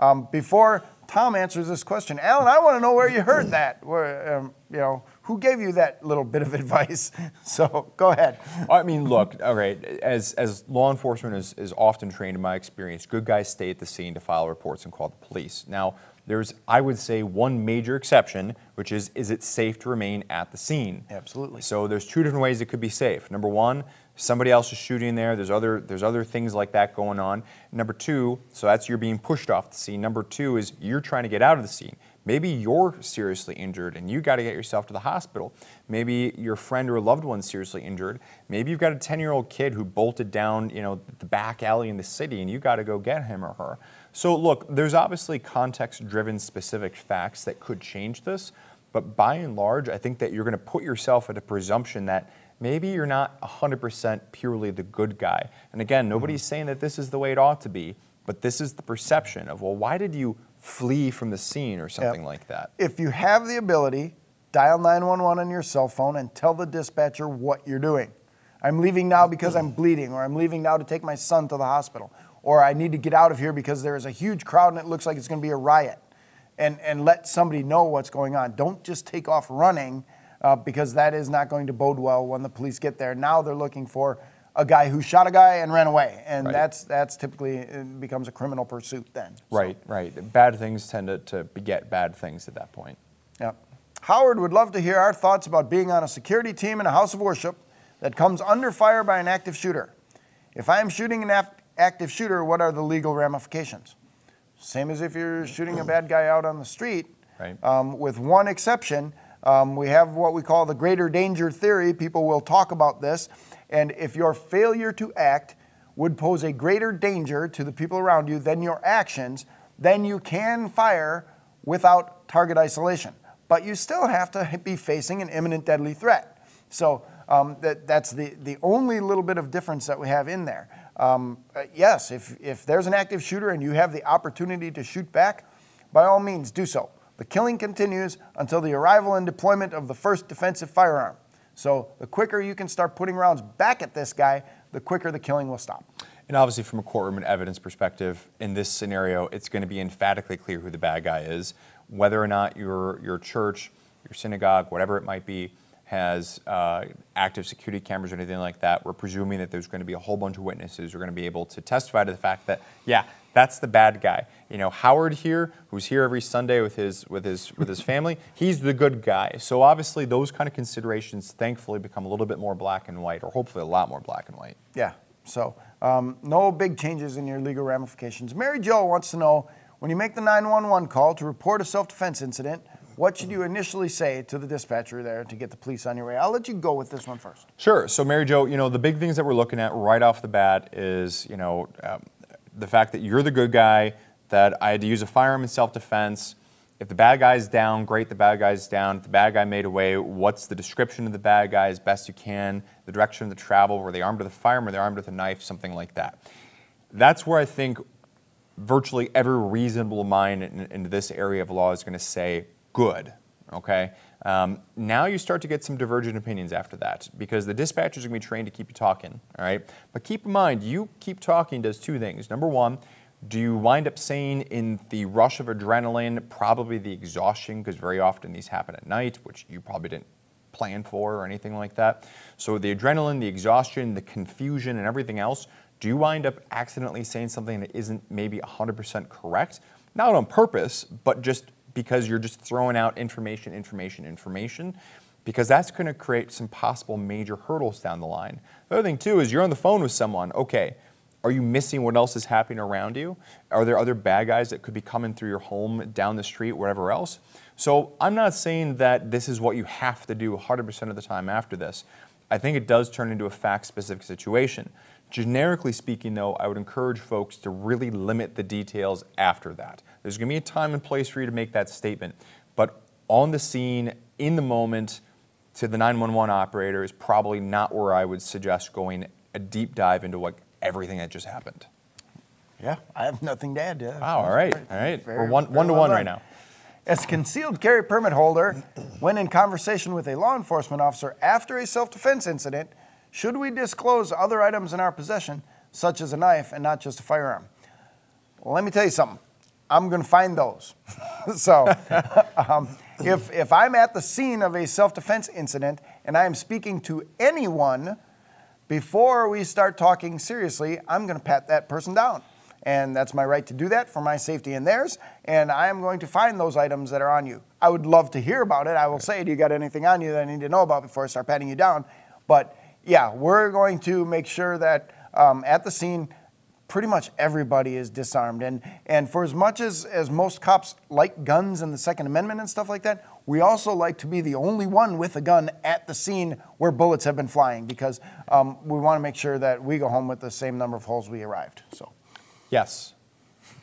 Um, before Tom answers this question, Alan, I want to know where you heard [clears throat] that. Where, um, you know, who gave you that little bit of [laughs] advice? [laughs] So go ahead. I mean, look, all right, as, as law enforcement is, is often trained in my experience, good guys stay at the scene to file reports and call the police. Now, There's, I would say, one major exception, which is, is it safe to remain at the scene? Absolutely. So there's two different ways it could be safe. Number one, somebody else is shooting there. There's other there's other things like that going on. Number two, so that's you're being pushed off the scene. Number two is you're trying to get out of the scene. Maybe you're seriously injured and you got to get yourself to the hospital. Maybe your friend or a loved one's seriously injured. Maybe you've got a 10-year-old kid who bolted down, you know, the back alley in the city and you got to go get him or her. So look, there's obviously context-driven specific facts that could change this, but by and large, I think that you're going to put yourself at a presumption that maybe you're not 100% purely the good guy. And again, mm-hmm. nobody's saying that this is the way it ought to be, but this is the perception of, well, why did you flee from the scene or something like that? If you have the ability, dial 911 on your cell phone and tell the dispatcher what you're doing. I'm leaving now mm-hmm. because I'm bleeding, or I'm leaving now to take my son to the hospital, or I need to get out of here because there is a huge crowd and it looks like it's going to be a riot. And, and let somebody know what's going on. Don't just take off running uh, because that is not going to bode well when the police get there. Now they're looking for a guy who shot a guy and ran away, and Right. that's that's typically it becomes a criminal pursuit then. So, Right, right. Bad things tend to, to beget bad things at that point. yeah. Howard would love to hear our thoughts about being on a security team in a house of worship that comes under fire by an active shooter. If I am shooting an af- active shooter, what are the legal ramifications? Same as if you're shooting a bad guy out on the street. Right. Um, with one exception, um, we have what we call the greater danger theory. People will talk about this. And if your failure to act would pose a greater danger to the people around you than your actions, then you can fire without target isolation. But you still have to be facing an imminent deadly threat. So um, that, that's the, the only little bit of difference that we have in there. Um, uh, yes, if, if there's an active shooter and you have the opportunity to shoot back, by all means do so. The killing continues until the arrival and deployment of the first defensive firearm. So the quicker you can start putting rounds back at this guy, the quicker the killing will stop. And obviously, from a courtroom and evidence perspective, in this scenario, it's going to be emphatically clear who the bad guy is. Whether or not your, your church, your synagogue, whatever it might be, has uh, active security cameras or anything like that, we're presuming that there's going to be a whole bunch of witnesses who are going to be able to testify to the fact that, yeah, that's the bad guy. You know, Howard here, who's here every Sunday with his with his with his family, [laughs] he's the good guy. So obviously, those kind of considerations, thankfully, become a little bit more black and white, or hopefully a lot more black and white. Yeah. So um, no big changes in your legal ramifications. Mary Jo wants to know when you make the 911 call to report a self-defense incident, what should you initially say to the dispatcher there to get the police on your way? I'll let you go with this one first. Sure. So, Mary Jo, you know, the big things that we're looking at right off the bat is, you know, um, the fact that you're the good guy, that I had to use a firearm in self defense. If the bad guy's down, great, the bad guy's down. If the bad guy made away, what's the description of the bad guy as best you can, the direction of the travel, were they armed with a firearm, were they armed with a knife, something like that. That's where I think virtually every reasonable mind in, in this area of law is going to say good. Okay. Um, now you start to get some divergent opinions after that because the dispatchers are going to be trained to keep you talking. All right. But keep in mind, you keep talking does two things. Number one, do you wind up saying in the rush of adrenaline, probably the exhaustion, because very often these happen at night, which you probably didn't plan for or anything like that. So the adrenaline, the exhaustion, the confusion, and everything else, do you wind up accidentally saying something that isn't maybe 100% correct? Not on purpose, but just because you're just throwing out information, information, information, because that's going to create some possible major hurdles down the line. The other thing, too, is you're on the phone with someone. Okay, are you missing what else is happening around you? Are there other bad guys that could be coming through your home, down the street, wherever else? So I'm not saying that this is what you have to do 100% of the time after this. I think it does turn into a fact specific situation. Generically speaking, though, I would encourage folks to really limit the details after that. There's going to be a time and place for you to make that statement, but on the scene, in the moment, to the 911 operator is probably not where I would suggest going a deep dive into what everything that just happened. Yeah, I have nothing to add to that. Wow, all right, all right. Very- We're one, one to well one done. right now. As a concealed carry permit holder, when in conversation with a law enforcement officer after a self defense incident, should we disclose other items in our possession, such as a knife and not just a firearm? Well, let me tell you something. I'm going to find those. [laughs] so, [laughs] um, if, if I'm at the scene of a self defense incident and I am speaking to anyone, before we start talking seriously, I'm going to pat that person down. and that's my right to do that for my safety and theirs. And I am going to find those items that are on you. I would love to hear about it. I will say, do you got anything on you that I need to know about before I start patting you down? But yeah, we're going to make sure that um, at the scene, pretty much everybody is disarmed. And, and for as much as, as most cops like guns and the Second Amendment and stuff like that, we also like to be the only one with a gun at the scene where bullets have been flying because um, we want to make sure that we go home with the same number of holes we arrived. So, Yes.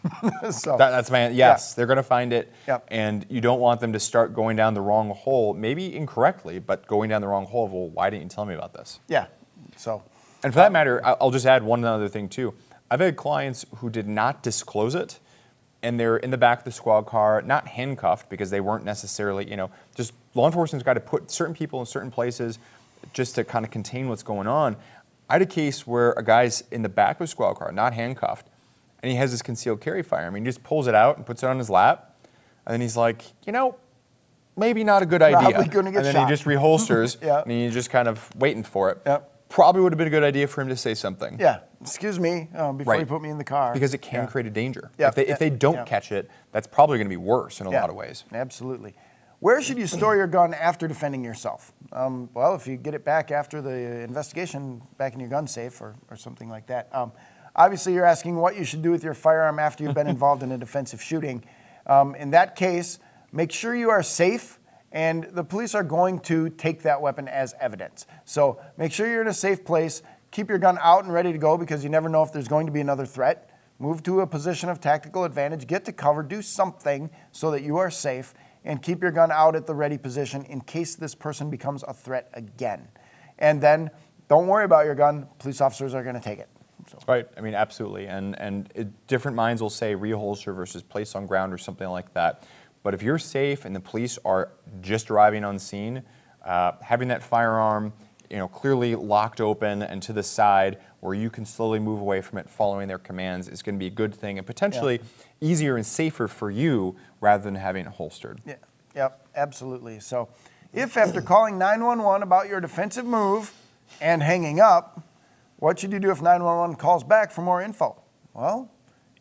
[laughs] so That, that's my yes. They're going to find it, Yep. and you don't want them to start going down the wrong hole, maybe incorrectly, but going down the wrong hole. of, Well, why didn't you tell me about this? yeah. So, And for that matter, I'll just add one other thing too. I've had clients who did not disclose it, and they're in the back of the squad car, not handcuffed because they weren't necessarily, you know, just law enforcement's got to put certain people in certain places just to kind of contain what's going on. I had a case where a guy's in the back of a squad car, not handcuffed, and he has this concealed carry firearm. He just pulls it out and puts it on his lap, and then he's like, you know, maybe not a good idea. Probably gonna get and then shot. he just reholsters, [laughs] Yeah. and he's just kind of waiting for it Yep. Probably would have been a good idea for him to say something. yeah, excuse me uh, before you put me in the car. Because it can Yeah. create a danger. Yeah, If, they, if they don't yeah. catch it, that's probably going to be worse in a Yeah, lot of ways. Absolutely. Where should you store your gun after defending yourself? Um, well, if you get it back after the investigation, back in your gun safe or, or something like that. Um, obviously, you're asking what you should do with your firearm after you've been [laughs] involved in a defensive shooting. Um, in that case, make sure you are safe, and the police are going to take that weapon as evidence. So make sure you're in a safe place. Keep your gun out and ready to go because you never know if there's going to be another threat. Move to a position of tactical advantage, get to cover, do something so that you are safe, and keep your gun out at the ready position in case this person becomes a threat again. And then don't worry about your gun, police officers are going to take it. So, Right. I mean, absolutely. And and it, different minds will say reholster versus place on ground or something like that. But if you're safe and the police are just arriving on scene, uh, having that firearm, you know, clearly locked open and to the side where you can slowly move away from it, following their commands, is going to be a good thing and potentially easier and safer for you rather than having it holstered. yeah, yep, absolutely. So, if after calling 911 about your defensive move and hanging up, what should you do if 911 calls back for more info? Well,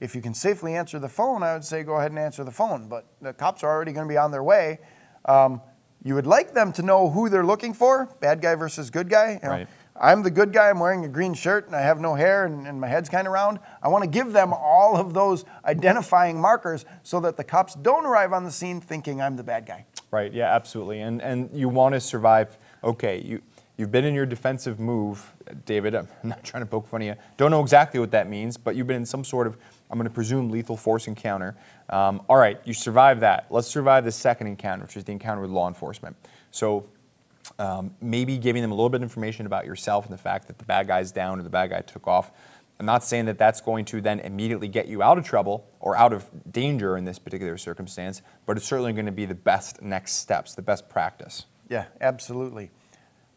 if you can safely answer the phone, I would say go ahead and answer the phone. But the cops are already going to be on their way. Um, you would like them to know who they're looking for bad guy versus good guy. You know, Right. I'm the good guy, I'm wearing a green shirt, and I have no hair, and, and my head's kind of round. I want to give them all of those identifying markers so that the cops don't arrive on the scene thinking I'm the bad guy. Right. Yeah. Absolutely. And and you want to survive. Okay. You you've been in your defensive move, David. I'm not trying to poke fun of you. Don't know exactly what that means, but you've been in some sort of I'm going to presume lethal force encounter. Um, all right. You survived that. Let's survive the second encounter, which is the encounter with law enforcement. So. Um, maybe giving them a little bit of information about yourself and the fact that the bad guy's down or the bad guy took off. I'm not saying that that's going to then immediately get you out of trouble or out of danger in this particular circumstance, but it's certainly going to be the best next steps, the best practice. Yeah, absolutely.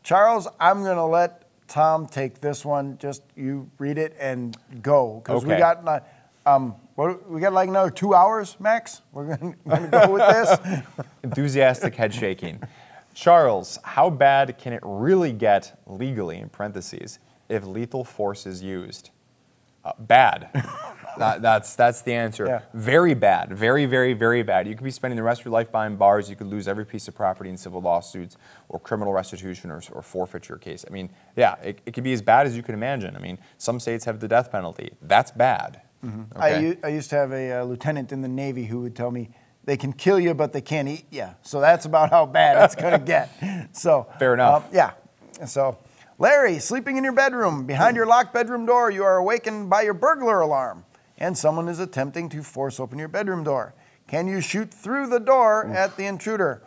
Charles, I'm going to let Tom take this one. Just you read it and go because we got like, um, what, we got like another two hours, Max. We're going to go with this. [laughs] Enthusiastic head shaking. Charles, how bad can it really get legally, in parentheses, if lethal force is used? Uh, bad. That- that's, that's the answer. Yeah. Very bad. Very, very, very bad. You could be spending the rest of your life behind bars. You could lose every piece of property in civil lawsuits or criminal restitution or, or forfeiture case. I mean, yeah, it, it could be as bad as you can imagine. I mean, some states have the death penalty. That's bad. I, Okay? u- I used to have a uh, lieutenant in the Navy who would tell me they can kill you, but they can't eat you. So that's about how bad it's going [laughs] to get. So Fair enough. um, yeah. So, Larry, sleeping in your bedroom, behind your locked bedroom door, you are awakened by your burglar alarm, and someone is attempting to force open your bedroom door. Can you shoot through the door at the intruder?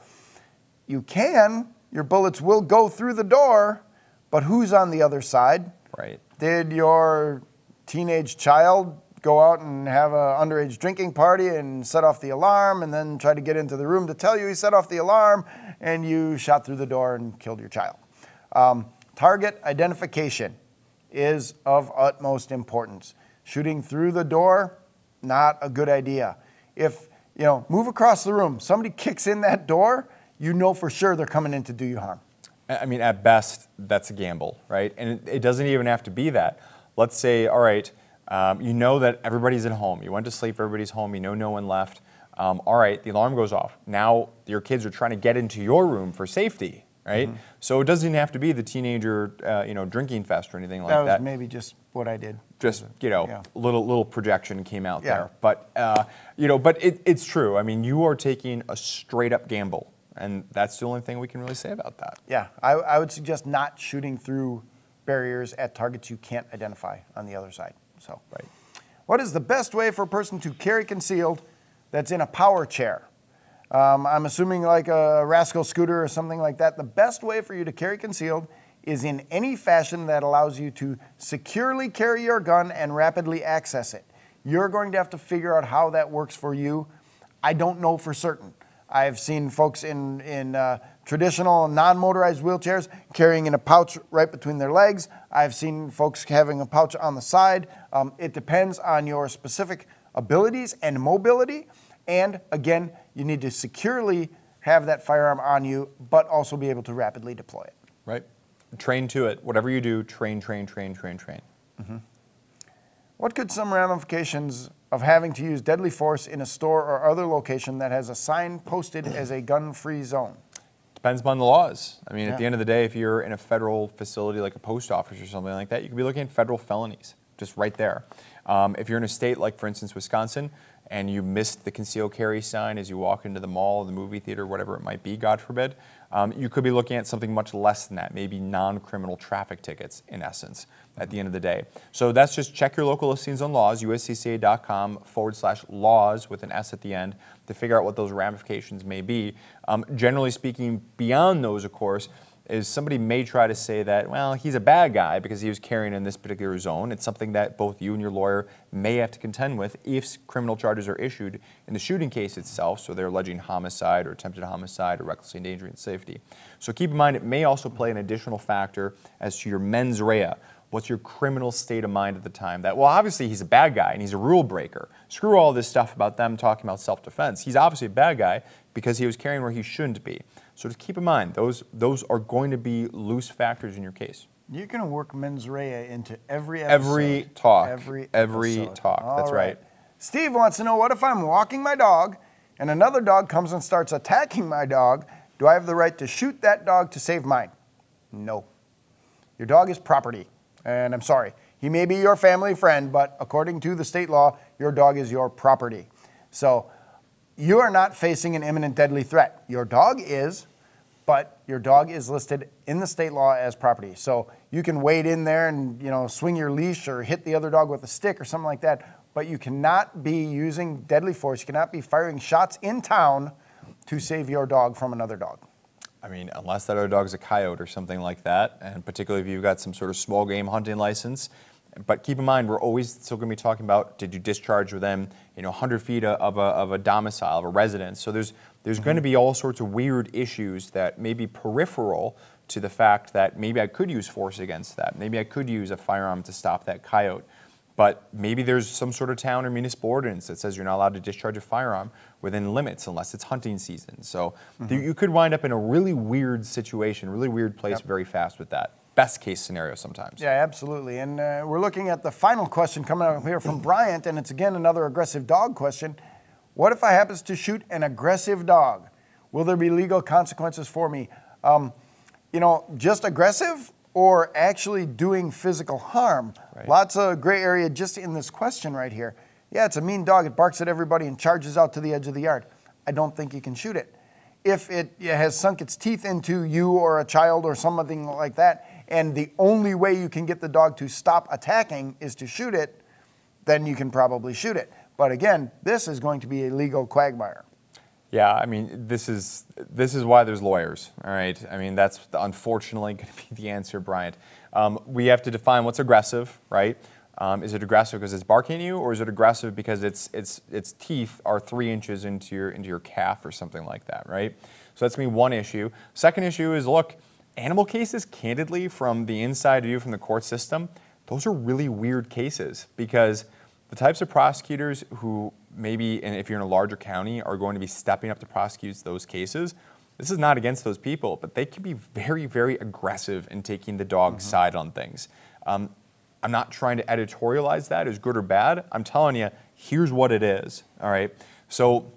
You can. Your bullets will go through the door, but who's on the other side? Right. Did your teenage child go out and have an underage drinking party and set off the alarm and then try to get into the room to tell you he set off the alarm and you shot through the door and killed your child? Um, target identification is of utmost importance. Shooting through the door, not a good idea. If, you know, move across the room, somebody kicks in that door, you know for sure they're coming in to do you harm. I mean, at best, that's a gamble, right? And it, it doesn't even have to be that. Let's say, all right, Um, you know that everybody's at home. You went to sleep, everybody's home. You know no one left. Um, all right, the alarm goes off. Now your kids are trying to get into your room for safety, right? Mm-hmm. So it doesn't have to be the teenager, uh, you know, drinking fest or anything like That that. was maybe just what I did. Just you know, Yeah. little little projection came out Yeah. there. But uh, you know, but it, it's true. I mean, you are taking a straight up gamble, and that's the only thing we can really say about that. Yeah, I, I would suggest not shooting through barriers at targets you can't identify on the other side. So, Right. What is the best way for a person to carry concealed that's in a power chair? Um, I'm assuming like a rascal scooter or something like that. The best way for you to carry concealed is in any fashion that allows you to securely carry your gun and rapidly access it. You're going to have to figure out how that works for you. I don't know for certain. I've seen folks in, in uh, traditional non motorized wheelchairs carrying in a pouch right between their legs. I've seen folks having a pouch on the side. Um, it depends on your specific abilities and mobility. And again, you need to securely have that firearm on you, but also be able to rapidly deploy it. Right. Train to it. Whatever you do, train, train, train, train, train. What could some ramifications of having to use deadly force in a store or other location that has a sign posted as a gun free zone? Depends upon the laws. I mean, Yeah. at the end of the day, if you're in a federal facility like a post office or something like that, you could be looking at federal felonies just right there. Um, if you're in a state like, for instance, Wisconsin, and you missed the concealed carry sign as you walk into the mall, the movie theater, whatever it might be, God forbid, um, you could be looking at something much less than that, maybe non-criminal traffic tickets, in essence, at the end of the day. So that's just check your local listings on laws, uscca.com forward slash laws with an S at the end to figure out what those ramifications may be. Um, generally speaking, beyond those, of course, is somebody may try to say that, well, he's a bad guy because he was carrying in this particular zone. It's something that both you and your lawyer may have to contend with if criminal charges are issued in the shooting case itself. So they're alleging homicide or attempted homicide or recklessly endangering safety. So keep in mind, it may also play an additional factor as to your mens rea. What's your criminal state of mind at the time? That, well, obviously he's a bad guy and he's a rule breaker. Screw all this stuff about them talking about self defense. He's obviously a bad guy because he was carrying where he shouldn't be. So just keep in mind, those, those are going to be loose factors in your case. You're going to work mens rea into every episode. Every talk. Every Every episode. talk. All That's right. Steve wants to know what if I'm walking my dog and another dog comes and starts attacking my dog? Do I have the right to shoot that dog to save mine? No. Your dog is property. And I'm sorry, he may be your family friend, but according to the state law, your dog is your property. So you are not facing an imminent deadly threat. Your dog is, but your dog is listed in the state law as property. So you can wade in there and you know swing your leash or hit the other dog with a stick or something like that, but you cannot be using deadly force. You cannot be firing shots in town to save your dog from another dog. I mean, unless that other dog's a coyote or something like that, and particularly if you've got some sort of small game hunting license. But keep in mind, we're always still going to be talking about did you discharge within you know 100 feet of a, of a domicile, of a residence. So there's there's going to be all sorts of weird issues that may be peripheral to the fact that maybe I could use force against that. Maybe I could use a firearm to stop that coyote. But maybe there's some sort of town or municipal ordinance that says you're not allowed to discharge a firearm within limits unless it's hunting season. So th- you could wind up in a really weird situation, really weird place Yep. very fast with that. Best case scenario sometimes. Yeah, absolutely. And uh, we're looking at the final question coming up here from Bryant, and it's again another aggressive dog question. What if I happens to shoot an aggressive dog? Will there be legal consequences for me? Um, you know, just aggressive or actually doing physical harm? Right. Lots of gray area just in this question right here. Yeah, it's a mean dog. It barks at everybody and charges out to the edge of the yard. I don't think you can shoot it. If it has sunk its teeth into you or a child or something like that, and the only way you can get the dog to stop attacking is to shoot it, then you can probably shoot it. But again, this is going to be a legal quagmire. Yeah, I mean, this is this is why there's lawyers. All right, I mean that's unfortunately [laughs] going to be the answer, Bryant. Um, we have to define what's aggressive, right? Um, is it aggressive because it's barking at you, or is it aggressive because its its its teeth are three inches into your into your calf or something like that, right? So that's gonna be one issue. Second issue is look, animal cases, candidly, from the inside view from the court system, those are really weird cases because the types of prosecutors who maybe, and if you're in a larger county, are going to be stepping up to prosecute those cases. This is not against those people, but they can be very, very aggressive in taking the dog's side on things. Um, I'm not trying to editorialize that as good or bad. I'm telling you, here's what it is. All right. So,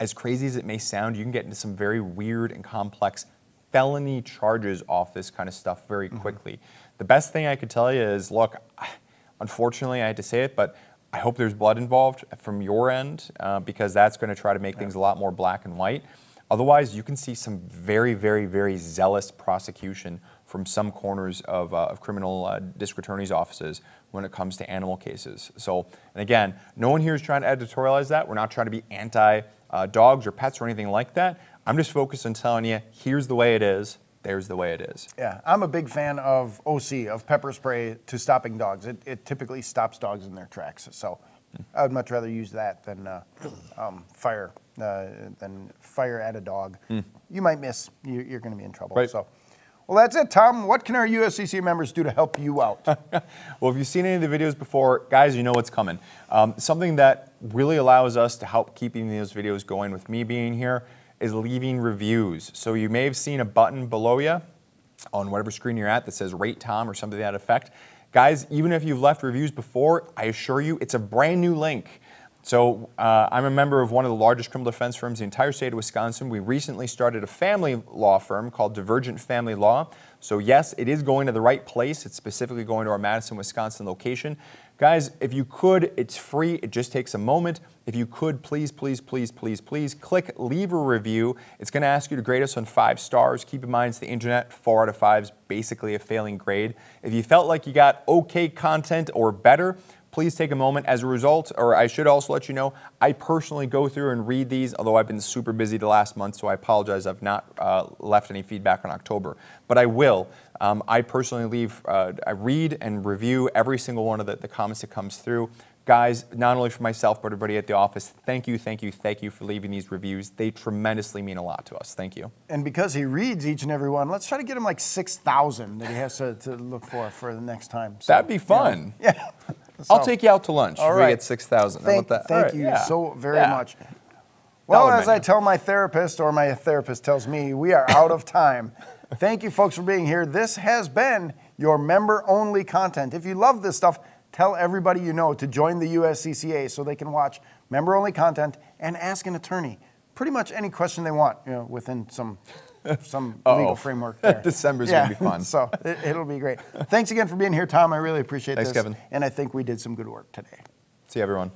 as crazy as it may sound, you can get into some very weird and complex felony charges off this kind of stuff very quickly. The best thing I could tell you is look, [sighs] unfortunately, I had to say it, but I hope there's blood involved from your end uh, because that's going to try to make things a lot more black and white. Otherwise, you can see some very, very, very zealous prosecution from some corners of, uh, of criminal uh, district attorneys' offices when it comes to animal cases. So, and again, no one here is trying to editorialize that. We're not trying to be anti uh, dogs or pets or anything like that. I'm just focused on telling you here's the way it is, there's the way it is. Yeah, I'm a big fan of OC, of pepper spray to stopping dogs. It, it typically stops dogs in their tracks. So I would much rather use that than uh, um, fire, uh, than fire at a dog. You might miss, you, you're going to be in trouble. Right. So, well, that's it, Tom. What can our USCCA members do to help you out? [laughs] Well, if you've seen any of the videos before, guys, you know what's coming. Um, something that really allows us to help keeping those videos going with me being here is leaving reviews. So you may have seen a button below you on whatever screen you're at that says rate Tom or something to that effect. Guys, even if you've left reviews before, I assure you it's a brand new link. So uh, I'm a member of one of the largest criminal defense firms in the entire state of Wisconsin. We recently started a family law firm called Divergent Family Law. So yes, it is going to the right place. It's specifically going to our Madison, Wisconsin location. Guys, if you could, it's free. It just takes a moment. If you could, please, please, please, please, please click leave a review. It's going to ask you to grade us on five stars. Keep in mind, it's the internet. Four out of five is basically a failing grade. If you felt like you got okay content or better, please take a moment. As a result, or I should also let you know, I personally go through and read these, although I've been super busy the last month, so I apologize. I've not uh, left any feedback on October, but I will. Um, I personally leave, uh, I read and review every single one of the, the comments that comes through. Guys, not only for myself, but everybody at the office, thank you, thank you, thank you for leaving these reviews. They tremendously mean a lot to us. Thank you. and because he reads each and every one, let's try to get him like 6,000 that he has to, to look for for the next time. So, That'd be fun. Yeah. [laughs] I'll So- take you out to lunch All if we right. get 6,000. How Thank, that? thank All right, you yeah. so very Yeah. much. Well, Dollar as I tell my therapist, or my therapist tells me, we are out of time. [laughs] Thank you, folks, for being here. This has been your member only content. If you love this stuff, tell everybody you know to join the USCCA so they can watch member only content and ask an attorney pretty much any question they want, you know, within some. Some [laughs] legal Uh-oh. framework there. [laughs] December's gonna be fun. [laughs] So it, it'll be great. Thanks again for being here, Tom. I really appreciate Thanks, this. Kevin. And I think we did some good work today. See you, everyone.